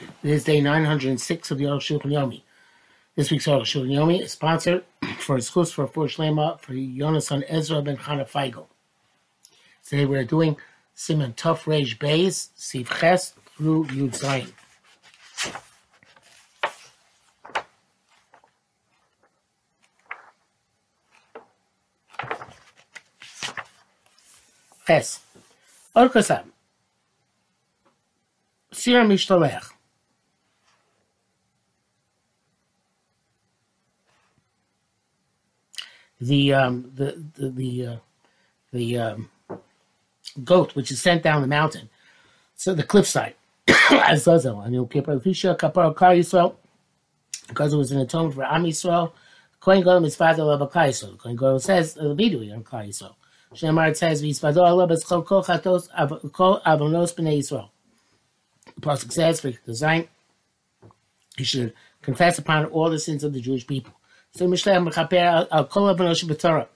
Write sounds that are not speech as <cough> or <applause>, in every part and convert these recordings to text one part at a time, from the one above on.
It is day 906 of the Aruch Shulchan Yomi. This week's Aruch Shulchan Yomi is sponsored <clears throat> for his chus for Fur Shlema for Yonasan Ezra ben Chana Feigel. Today we're doing Simon Tuf Reish Beis, Sif Ches through Yud Zayin. Ches. Or Kasam. Sir Mishtalech. The um the the the, uh, the um, goat which is sent down the mountain, so the cliffside. Azazel and Kapar Kar Yisrael, because it was an atonement for Am Yisrael. Kohen Gadol is father of Kar Yisrael. Kohen Gadol says the Bidui on Kar Yisrael. Shemar it says V'Yisvado Allah B'Schol Kol Chatos Kol Avonos B'nei Yisrael. The pasuk says for design, he should confess upon all the sins of the Jewish people. So Mishlech Mechaper Al uh, uh, Kol Avonos B'Torah.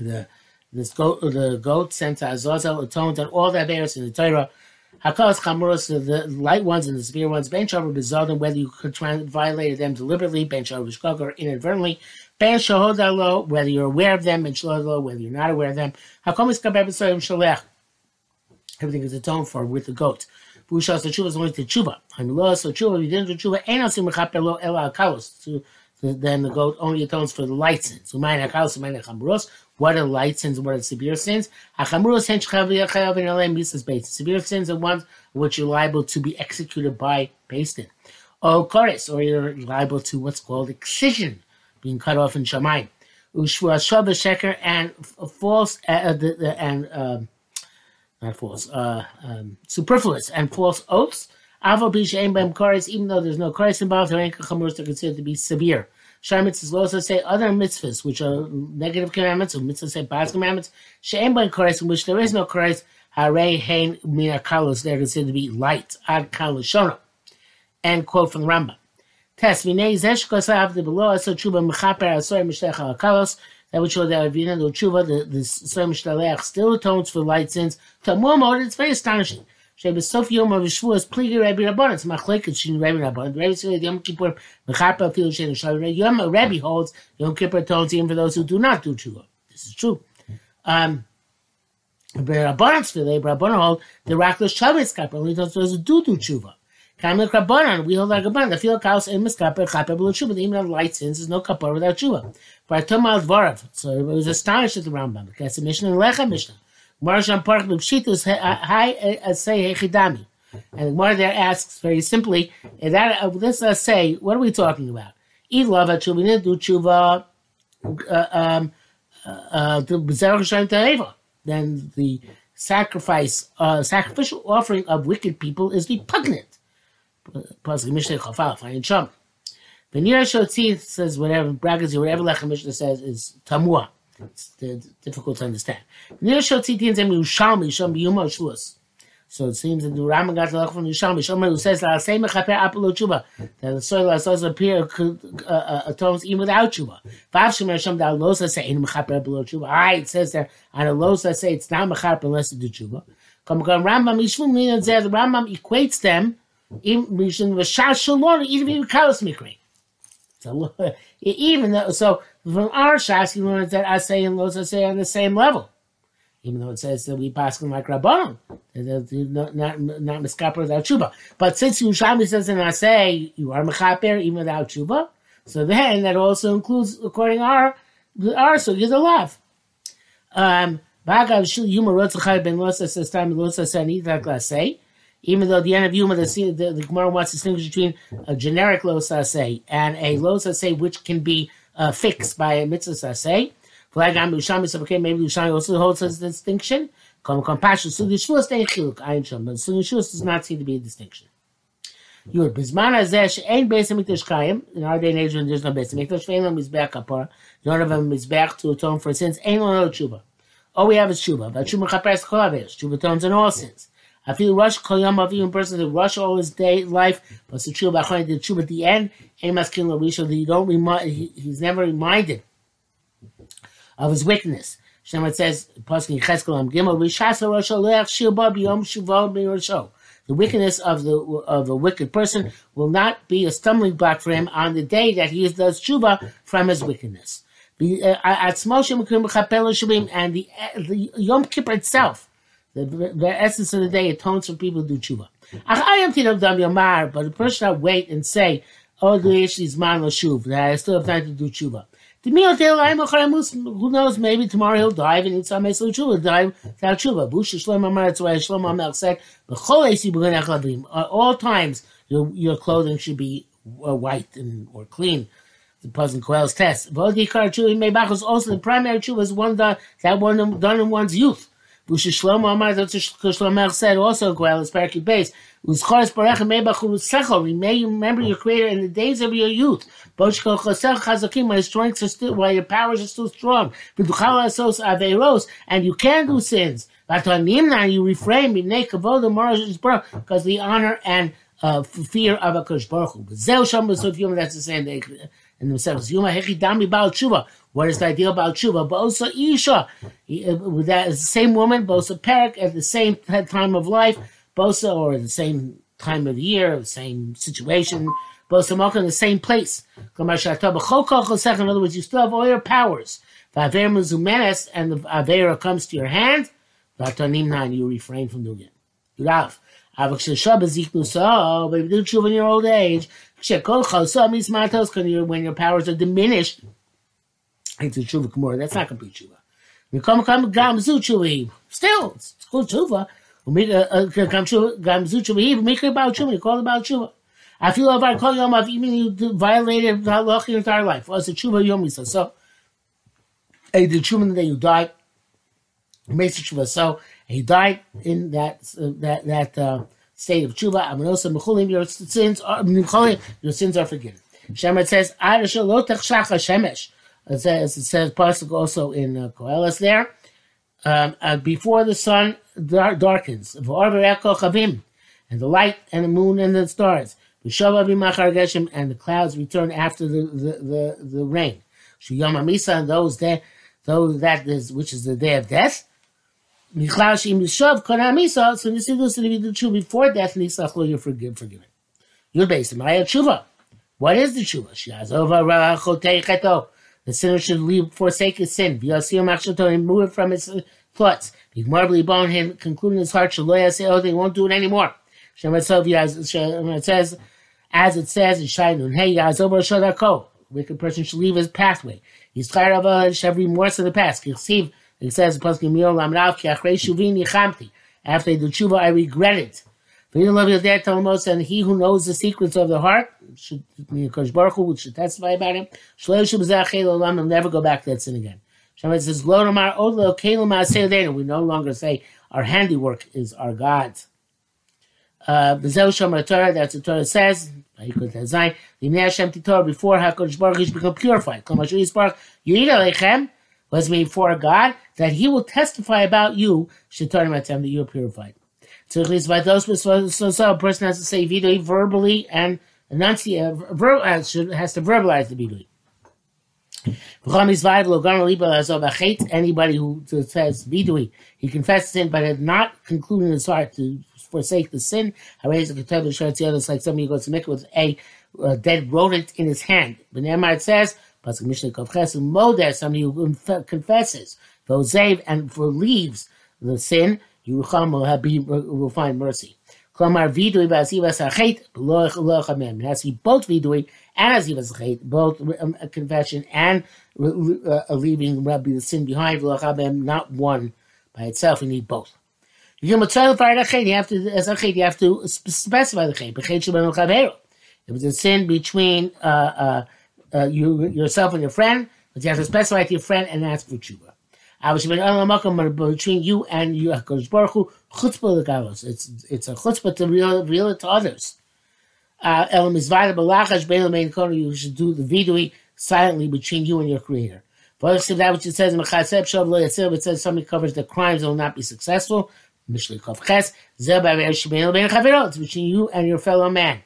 The this goat, the goat sent to Azazel atoned on all the bears in the Torah. Hakas Chamuros, the light ones and the severe ones, Ben Shavu Bezodim, whether you could try them deliberately, Ben Shavu Bishkog, or inadvertently, Ben Shahodalo, whether you're aware of them, Ben Shalodalo, whether you're not aware of them. Hakomis Kabeb Soyim Shalech. Everything is atoned for with the goat. Bushas the Tshuva is only to Tshuva. I'm lost, so Tshuva, you didn't do Tshuva, and Asim Mechapelo Ela Akalos. So then the goat only atones for the light sins. What are light sins what are severe sins? Severe sins are ones which you're liable to be executed by pasting. O chorus, or you're liable to what's called excision, being cut off in shamayim. Ushua sheker and false uh, the, and um, not false, uh, um, superfluous and false oaths. Avo b'em chorus, even though there's no chorus involved, they're considered to be severe. Shar mitzvahs also say other mitzvahs, which are negative commandments, or mitzvahs say bad commandments. She'em ben Christ, in which there is no Christ, hare hein mina kalos, they're considered to be light, ad kaloshona. End quote from the Rambam. Test, vinei zesh kosav de below, so tshuva mechaper asoy mishtech kalos, that would show that Avina do tshuva, the, the Soy Mishtaleach still atones for light sins. Tamur mode, it's very astonishing. שבסוף יום השבועס פליגי Rabbi רבון, it's מחלקת של רבי Rabbi רבי ישראל יום כיפור מחרפה אפילו של Rabbi יום Rabbi holds, Yom כיפור tones even for those who do not do tshuva. This is true. Um, Rabbanon's filet, Rabbanon holds the Raklos Shabbos Kappa, only those who do do tshuva. Kamil Rabbanon, we hold our Rabbanon, the field cows and miskappa, chaper below tshuva, the even of light sins, there's no kappa without tshuva. For Atom al Dvarav, so it was astonished at the Rambam, because it's a Mishnah and Lechem Mishnah. Marsham Park B'Pshitus Hi say Hechidami. And Gemara there asks very simply, that uh, this uh, say, what are we talking about? Eat lava tshuva, we didn't do tshuva, uh, um, uh, then the sacrifice, uh, sacrificial offering of wicked people is repugnant. Venira Shotzi says whatever, brackets, whatever Lechem Mishnah says is Tamua. It's difficult to understand. So it seems that the Rambam got the from Yushalmi. Shomer who says that same mechaper apolo tshuva that the soil as appear could uh, uh, atones even without tshuva. Vav shemer shom da losa say in mechaper apolo tshuva. Ah, it says there on a losa say it's not mechaper unless you do tshuva. Come come Rambam Yishvum means there the Rambam equates them in Mishnah v'shas shalom even if kalos mikri. So <laughs> even though so from our Shas, you learn that Asay and Los Asay on the same level. Even though it says that we them like Rabbanon, not, not, not Miskaper without Shuba. But since Yushami says in Asay, you are Mechaper even without Shuba, so then that also includes, according our, our so you're the love. Um, even though at the end of Yuma, the, the, the Gemara wants to distinguish between a generic losase and a losase which can be uh, fixed by a mitzvah say. Maybe Yerushalmi also holds this distinction. Compassion, so the Yeshua stay chiluk, ayin shom, but so Yeshua does not seem to be a distinction. Yud, bizman hazeh she'ein beis hamikdash kayim, in our day and age when there's no beis hamikdash, ve'en lo mizbeach kapara, you don't have a mizbeach to atone for sins, ain't no tshuva. All we have is tshuva, but tshuva chaperes kol tshuva atones in all sins. I feel rush of even person that rush all his day life, but the tshuva b'achon the tshuva at the end, emas kin larisha you don't remind, he, he's never reminded of his wickedness. Shem says, Paskin Cheskel Am Gimel Rishasa Rosh Aleach Shilba B'Yom Shuvah B'Rosho. the wickedness of the of a wicked person will not be a stumbling block for him on the day that he does tshuva from his wickedness. The uh, and the the Yom Kippur itself, the, the essence of the day atones for people who do tshuva. But the person that wait and say, "Oh, the is man shuv," I still have time to do tshuva. Who knows? Maybe tomorrow he'll die and some Esau Tshuva, die without Tshuva. Busha Shlomo Amar, that's why Shlomo Amar said, At all times, your, your clothing should be uh, white and or clean. The Puzzle Koel's test. Also the primary Tshuva is one that, that one done in one's youth. Busha Shlomo Amar, that's what said also, Koel is Parakit base. You may remember your Creator in the days of your youth. While your strengths are still, while your powers are still strong. But they rose, and you can do sins. But you refrain B'nei Kavod, the Morosh because the honor and uh, fear of a Kosh Baruch Hu. That's the same in themselves. Yuma Hechi Dami Baal Tshuva. What is the idea about Tshuva? Bosa Isha. Uh, that is the same woman, Bosa Perik, at the same time of life bosa or the same time of year, the same situation, bosa malka in the same place. In other words, you still have all your powers. and the avera comes to your hand, you refrain from doing it. Yurav. But if you do your old age, when your powers are diminished, into tshuva gemara. That's not going to be tshuva. We come come gam zu tshuva. Still, it's called tshuva. We make a come tshuva gam make about tshuva. We call about tshuva. I feel if I call yom av even you violated halacha your entire life. Was it's a tshuva yomisa? So, a the tshuva the day you died, He made the tshuva. So, he died in that uh, that that. Uh, state of tshuva, aminosa mechulim, your sins are, your sins are forgiven. Shemit says, Arasha lo techshacha shemesh. It says it says pasuk also in uh, there. Um, uh, before the sun dar- darkens, and the light and the moon and the stars, and the clouds return after the the, the, the rain. Misa and those that those that is which is the day of death. So before death, you're forgive, forgiven. You're based on Maya Tshuva. What is the Tshuva? The sinner should leave, forsake his sin. And move it from his thoughts. Marbly bone him, concluding his heart, Shaloya say, oh, they won't do it anymore. It says, as it says in Shainun, hey, Yazobar Shadako. Wicked person should leave his pathway. He's tired of uh, should remorse of the past. It says, after they do tshuva, I regret it. And he who knows the secrets of the heart, should, Baruch Hu, should testify about him, will never go back to that sin again. Shemit says, We no longer say our handiwork is our God. Uh, that's the Torah says. Before HaKadosh Baruch Hu become purified. was made for God that He will testify about you. That you are purified. So he's vital so a person has to say vidui verbally and enunciate, uh, has to verbalize the vidui. Anybody who says vidui, he confesses sin, but had not concluded his heart to forsake the sin. It's like somebody who goes to make with a, a dead rodent in his hand. But Nehemiah says, somebody who confesses, and for leaves the sin, you will, find mercy. Klamar vidui v'asivas hachet b'lo chamem. It has to both vidui and asivas hachet, both um, a confession and uh, leaving Rabbi the sin behind chamem, not one by itself. You need both. You have to, as a you have to specify the chet. If was a sin between uh, uh, uh, you yourself and your friend, but you have to specify to your friend and ask for tshuva between you and you, Baruch Hu, chutzpah legalos. It's a chutzpah to reveal, it to others. Uh, El mizvayda balachash bein lemein. You should do the vidui silently between you and your Creator. But that which it says in Mechaseb Shav Lo Yatzir, it says somebody covers the crimes that will not be successful. Mishlei Kov Ches Zeh It's between you and your fellow man.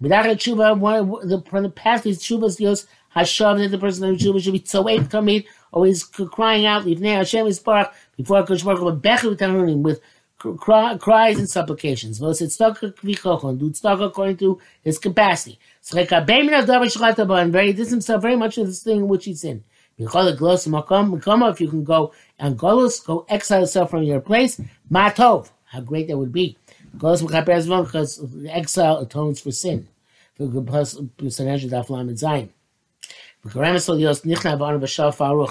A tshuva, one the from past these tshuvas goes hashav that the person of tshuva should be tzoeit kamid always crying out, Livnei Hashem is Yisparach, before Kosh Baruch Hu, with cries and supplications. Do tzedakah according to his capacity. And very distance himself very much in this thing in which he's in. If you can go and go exile yourself from your place, matov. How great that would be. Because exile atones for sin.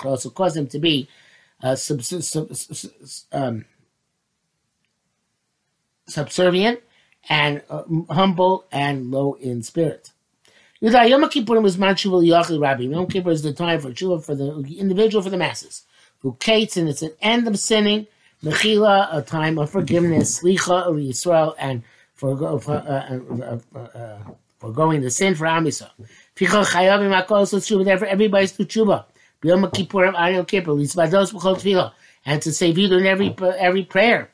Also cause them to be uh, sub, sub, sub, um, subservient and uh, humble and low in spirit. Yom Kippur is. Yom Kippur is the time for tshuva for the individual, for the masses. Who kates, and it's an end of sinning. Mechila, a time of forgiveness. Slicha Yisrael, and for, for, uh, uh, uh, for going the sin for Amisa. Ficha chayavim hakol so tshuva. Therefore, everybody's to tshuva. Yom Kippur, Yom Kippur, Lisvados b'chol tefillah, and to say vidu in every every prayer.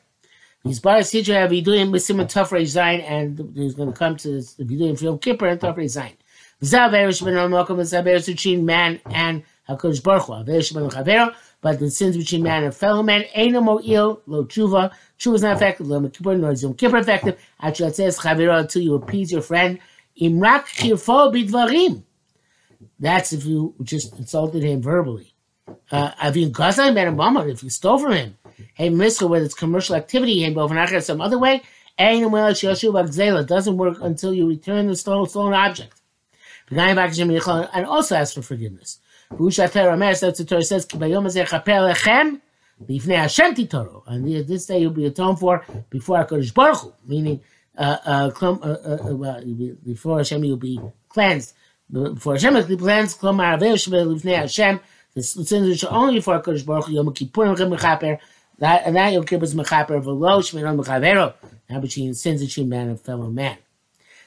He's bar sidra viduim b'simon tafrei zayin, and he's going to come to the viduim Yom Kippur and tafrei zayin. Zaverish ben al mokum zaverish between man and Hakadosh Baruch Hu. Averish ben chavero, but the sins between man and fellow man ain't no more ill lo tshuva. Tshuva is not effective. Lo Kippur nor is Yom Kippur effective. Actually, it says chavero until you appease your friend. That's if you just insulted him verbally. Uh, Avin Gazan ben Obama, if you stole from him. Hey, Mister, whether it's commercial activity, hey, Bovanachar, some other way, doesn't work until you return the stolen, stolen object. And also ask for forgiveness. That's the Torah says, and this day you'll be atoned for before HaKadosh Baruch Hu, meaning uh, uh, uh, uh, before Hashem you'll be cleansed Before Hashem is plans klomar lifnei Hashem the sins which are only for Kodesh Baruch Yom Kippur Chem Mechaper that and that Yom Kippur is Mechaper v'lo mechavero now between sins between man and fellow man.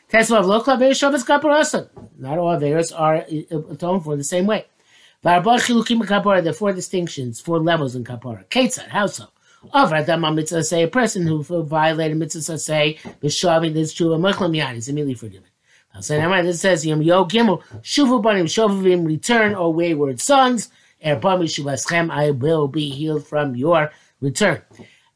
Tesla of local aver shabbos kapar Not all averos are atoned for the same way. There are four distinctions, four levels in kapara. Ketzad, how so? Of Adam mitzvah say a person who violated mitzvah say b'shaving this a mechlam yad is immediately forgiven. So now it says Yom Yo Gimel Shuvu Banim Shovavim return O wayward sons Er Bami Shuvaschem I will be healed from your return.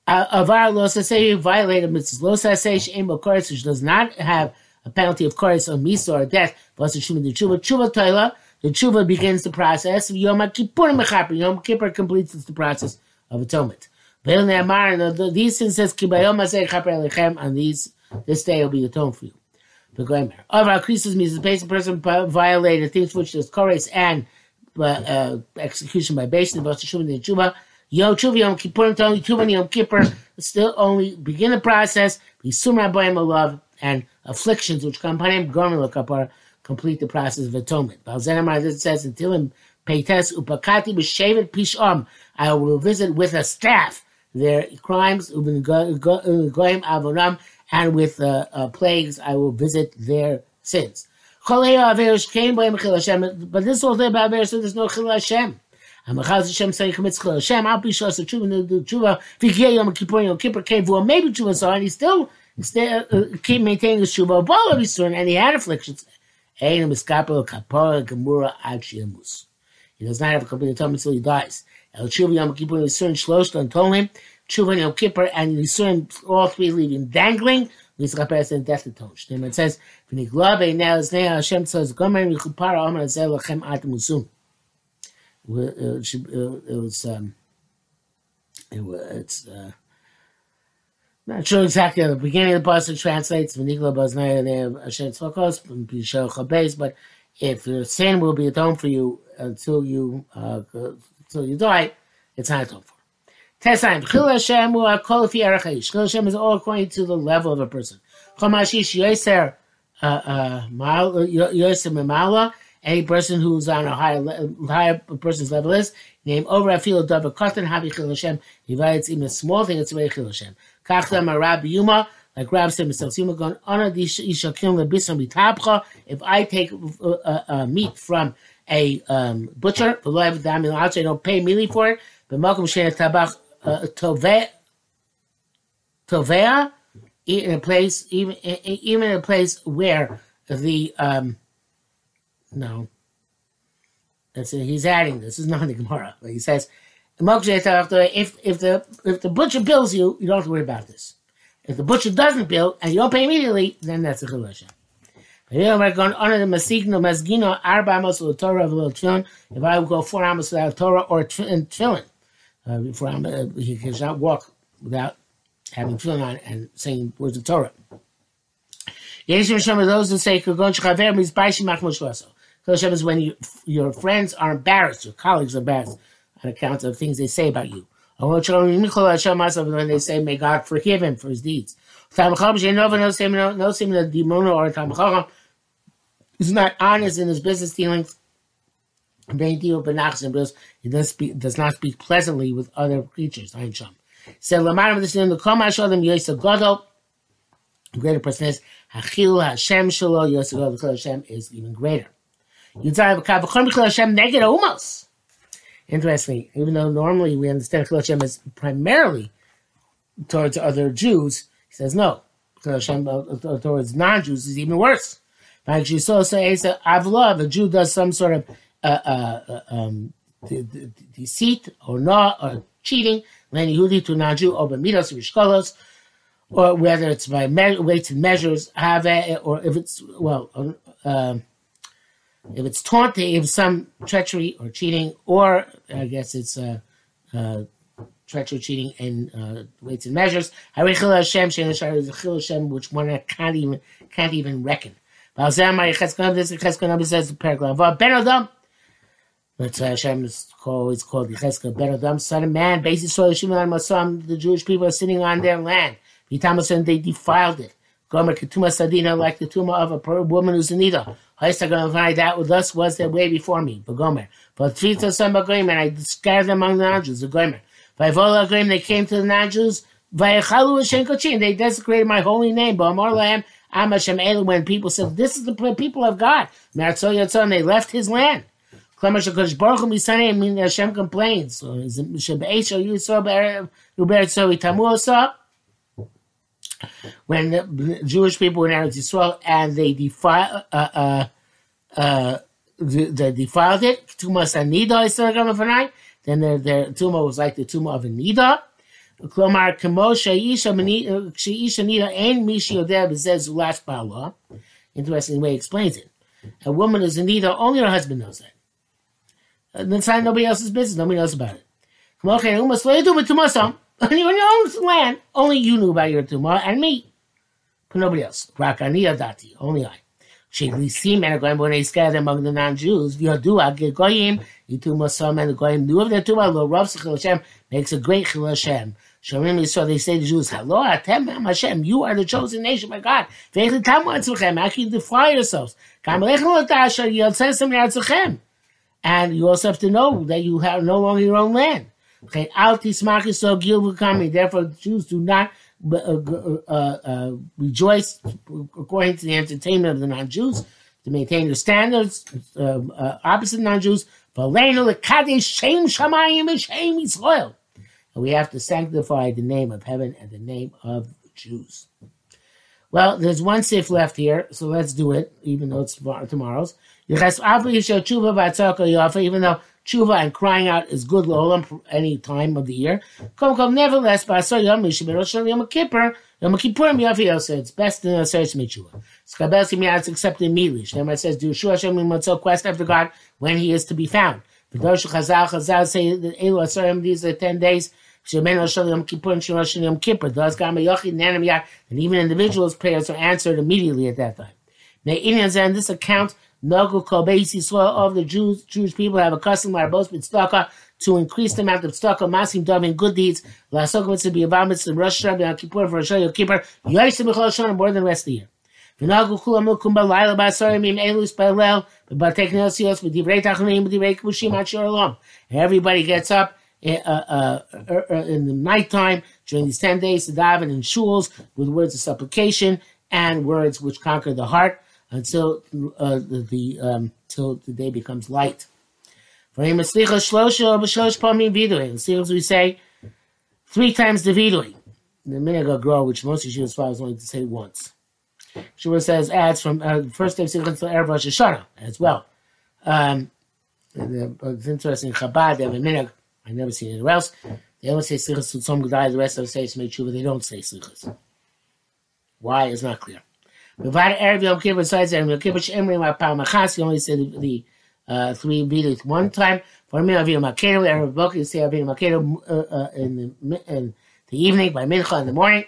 Uh, Avar Lo Sasei violated mitzvahs Lo Sasei Sheim Bokoris which does not have a penalty of course or misa or death. Vasa Shuma the Tshuva Tshuva Toila the Tshuva begins the process. Yom Kippur Mechaper Yom Kippur completes the process of atonement. These things says on these this day will be atoned for you. The Gomer. Over Akrisis means the basic person violated things which is chores and uh, uh, execution by basin, but Shuvah and Tshuva. Yom Tshuva Yom Kippur and Tony Tshuva and Yom Kippur still only begin the process. Bisum Rabbayim love and afflictions which come upon him. Gomer Lakapar complete the process of atonement. Balzenamar this says until him Peites Upakati B'Shevet Pisham. I will visit with a staff their crimes. And with uh, uh, plagues I will visit their sins. But this whole thing about so there's no Chil Hashem. And Machaz Hashem saying commits Chil Hashem, I'll be sure so tshuva do tshuva. V'giyah Yom Kippur Yom Kippur came for maybe tshuva so and he still uh, uh, keep maintaining his tshuva of his and he had afflictions. He does not have a complete atonement until he dies. El Yom Kippur Yisur Shlosh told him Yom Kippur, and Yisurim, all three leaving dangling, Yisrael and death atonement. Then it says, Hashem Gomer Omer Lachem At Musum. It was, um, it was, it's, uh, not sure exactly the beginning of the pasuk translates V'nigla Baznaya Hashem Tzvakos, B'Yishel Chabez, but if your sin will be atoned for you until you, uh, until you die, it's not atoned for. Tesayim. Chil Hashem will call if Erech Chil Hashem is all according to the level of a person. Chomashish Yoser uh, uh, Memala, any person who's on a higher, higher person's level is, name over a Afil Davar Katan Habi Chil Hashem. He writes even a small thing, it's very Chil Hashem. Kachdam Rabbi Yuma, like Rab said, Mr. Sima going honor the Ishakim Lebisam Bitapcha. If I take uh, uh, uh, meat from a um, butcher, I don't pay mealy for it. But Malcolm Shana Tabach uh, tovea, in a place, even even in a place where the um, no, that's it. He's adding this. is not the Gemara. But he says If if the if the butcher bills you, you don't have to worry about this. If the butcher doesn't bill and you don't pay immediately, then that's a chilul If I go four Amos without Torah or tefillin, uh, for uh, he cannot walk without having tefillin on and saying words of Torah. Yesh Hashem are those who say Kagon Shachaver means Baishi Machmos Shloso. Hashem is when you, your friends are embarrassed, your colleagues are embarrassed on account of things they say about you. When they say, may God forgive him for his deeds. He's not honest in his business dealings. He does, speak, does not speak pleasantly with other creatures. Said Lamar of the. Greater person is Hachil Hashem Shalom Yosef. Hashem is even greater. Interestingly, even though normally we understand Chil Hashem as primarily towards other Jews, he says no. Hashem uh, towards non-Jews is even worse. Like you saw a Jew does some sort of uh, uh, uh um, deceit or not or cheating, then Yehudi to non-Jew or b'midos v'shkolos, or whether it's by me- weights and measures, have or if it's well, uh, if it's taunting, if some treachery or cheating, or I guess it's uh, uh, treachery, cheating, and uh, weights and measures. Which one can't even can't even reckon. This says Ben Adam. But Hashem is called, it's called Yechezkel Ben Adam, son of man. Basically, so the Jewish people are sitting on their land. and they defiled it. Gomer Ketuma Sadina, like the tumor of a woman who's in to find that with us was there way before me, but Gomer. But Tvita Samba Gomer, and I scattered among the non-Jews, the Gomer. Vayvola Gomer, they came to the non-Jews, Vayachalu Hashem they desecrated my holy name, but Amor Elu, when people said, this is the people of God. They left his land. Hashem complains. So is when the Jewish people were in Eretz Yisrael and they defile, uh, uh, uh, they defiled it, Tumas Anida is then their, their tumah was like the tumor of a Klomar kamo sheisha uh, nida and mishi odeh says last ba'ala. Interesting way he explains it. A woman is a nida, only her husband knows that. And not nobody else's business, nobody knows about it. Kamo chen umas lo yidu b'tumasam. On your own land, only you knew about your tumah and me. But nobody else. Rakani adati, only I. Sheglisim and going when they among the non-Jews, V'yodua gegoyim, Yituma some and the goyim knew of their tumah, lo rav sechil Hashem, makes a great chil Hashem. So they say to Jews, Hello, Atem Hashem, you are the chosen nation by God. How can you defy yourselves? And you also have to know that you have no longer your own land. Therefore, Jews do not uh, uh, uh, uh, rejoice according to the entertainment of the non-Jews to maintain their standards uh, uh, opposite non-Jews. And we have to sanctify the name of heaven and the name of Jews. Well, there's one sif left here, so let's do it, even though it's tomorrow's. Even though tshuva and crying out is good lo'olam for any time of the year. Come, come, nevertheless, yom kippurim yafi said it's best in a search tshuva. Skabel simiyat accepted immediately. Shemar says, do Yeshua Hashem quest after God when he is to be found. V'dosh chazal chazal say that elu asarim these are ten days. Shemen Roshel Yom Kippur and Shemar Yom Kippur. Thus, Gam Yochid Nanam and even individuals' prayers are answered immediately at that time. May Indians and this account Nagu Kobeis Yisrael of the Jews, Jewish people have a custom both tzedakah to increase the amount of tzedakah, masim dovin good deeds, lasok mitzvah b'yavam mitzvah rosh hashanah b'yom kippur for rosh hashanah kippur yoysim b'chol more than the rest of the year. V'nagu kulam lukum b'layla b'asarim im elus b'alel b'batek b'divrei b'divrei olam. Everybody gets up uh, uh, uh, in the nighttime during these 10 days to daven in shuls with words of supplication and words which conquer the heart until uh, the, the um, till the day becomes light. For as we say three times the vidui. The minhag grow, which most Jews fathers only to say once. Shua says adds from uh, first day of Simchas to Erev Rosh Hashanah as well. Um, it's interesting. Chabad they have a minhag I've never seen anywhere else. They don't say slichas to some guy. The rest of the say make tshuva. They don't say slichas. Why is not clear. B'vad erev Yom besides erev Yom Kippur she'emri ma'pal machas. You only say the, the uh, three vidas one time. For me, Avinu Malkeinu, erev you say Avinu Malkeinu uh, uh, in the in the evening by mincha in the morning.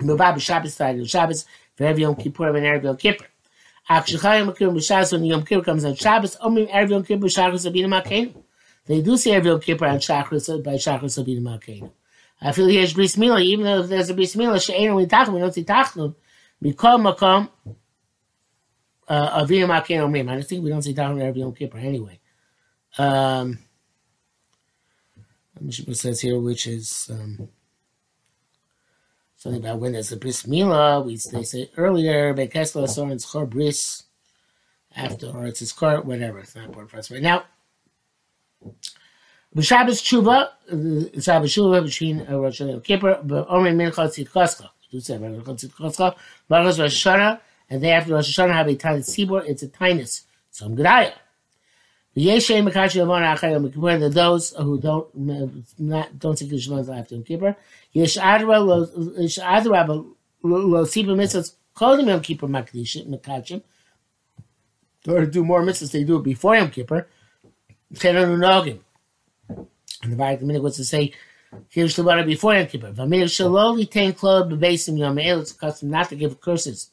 B'vad b'Shabbos side of Shabbos for erev Yom Kippur and erev Yom Kippur. Akshachayim Makenu b'Shabbos when Yom Kippur comes on Shabbos. Omrim erev Yom Kippur Shabbos Avinu Malkeinu. They do say every Yom Kippur on Shachris by Shachris Abin Malkeinu. I feel here's bris milah, even though there's a bris milah, she'ein we tachnun, we don't see tachnun. Mikol makom uh, Avin Malkeinu Omrim. I think we don't see tachnun every Yom Kippur anyway. Um, Mishnah says here, which is um, something about when there's a bris milah. We they say earlier, Bekesla Soren's Chor bris after, or it's his court, whatever. It's not important for us right now. B'Shabbos tshuva, uh, Shabbos tshuva between uh, Rosh Hashanah and Kippur, only mincha tzidkoska. You say mincha tzidkoska, Marcos Rosh Hashanah, and they after Rosh Hashanah have a tiny tzibur. It's a tinus, some gedaya. V'yeshem mekachi lavon achayim Kippur. And those who don't not don't take the shalom after Yom Kippur. Yesh adra lo sibur mitzvahs kodim Yom Kippur makdishim mekachim. Or to do more mitzvahs, they do it before Yom Kippur. And the Barak Minute was to say, Kiddush Levana before Yom Kippur. Vamir Shaloli Tain Klub Bebasim Yom It's a custom not to give curses.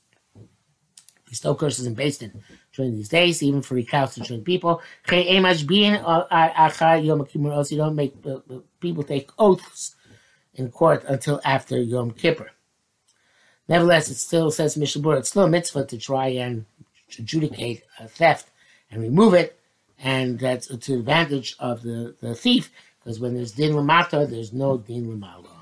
Bestow curses in Basin during these days, even for recalcitrant people. You don't make uh, people take oaths in court until after Yom Kippur. Nevertheless, it still says Mishabur, it's still a mitzvah to try and adjudicate a theft and remove it and that's to the advantage of the, the thief, because when there's din lamata, there's no din lamalo.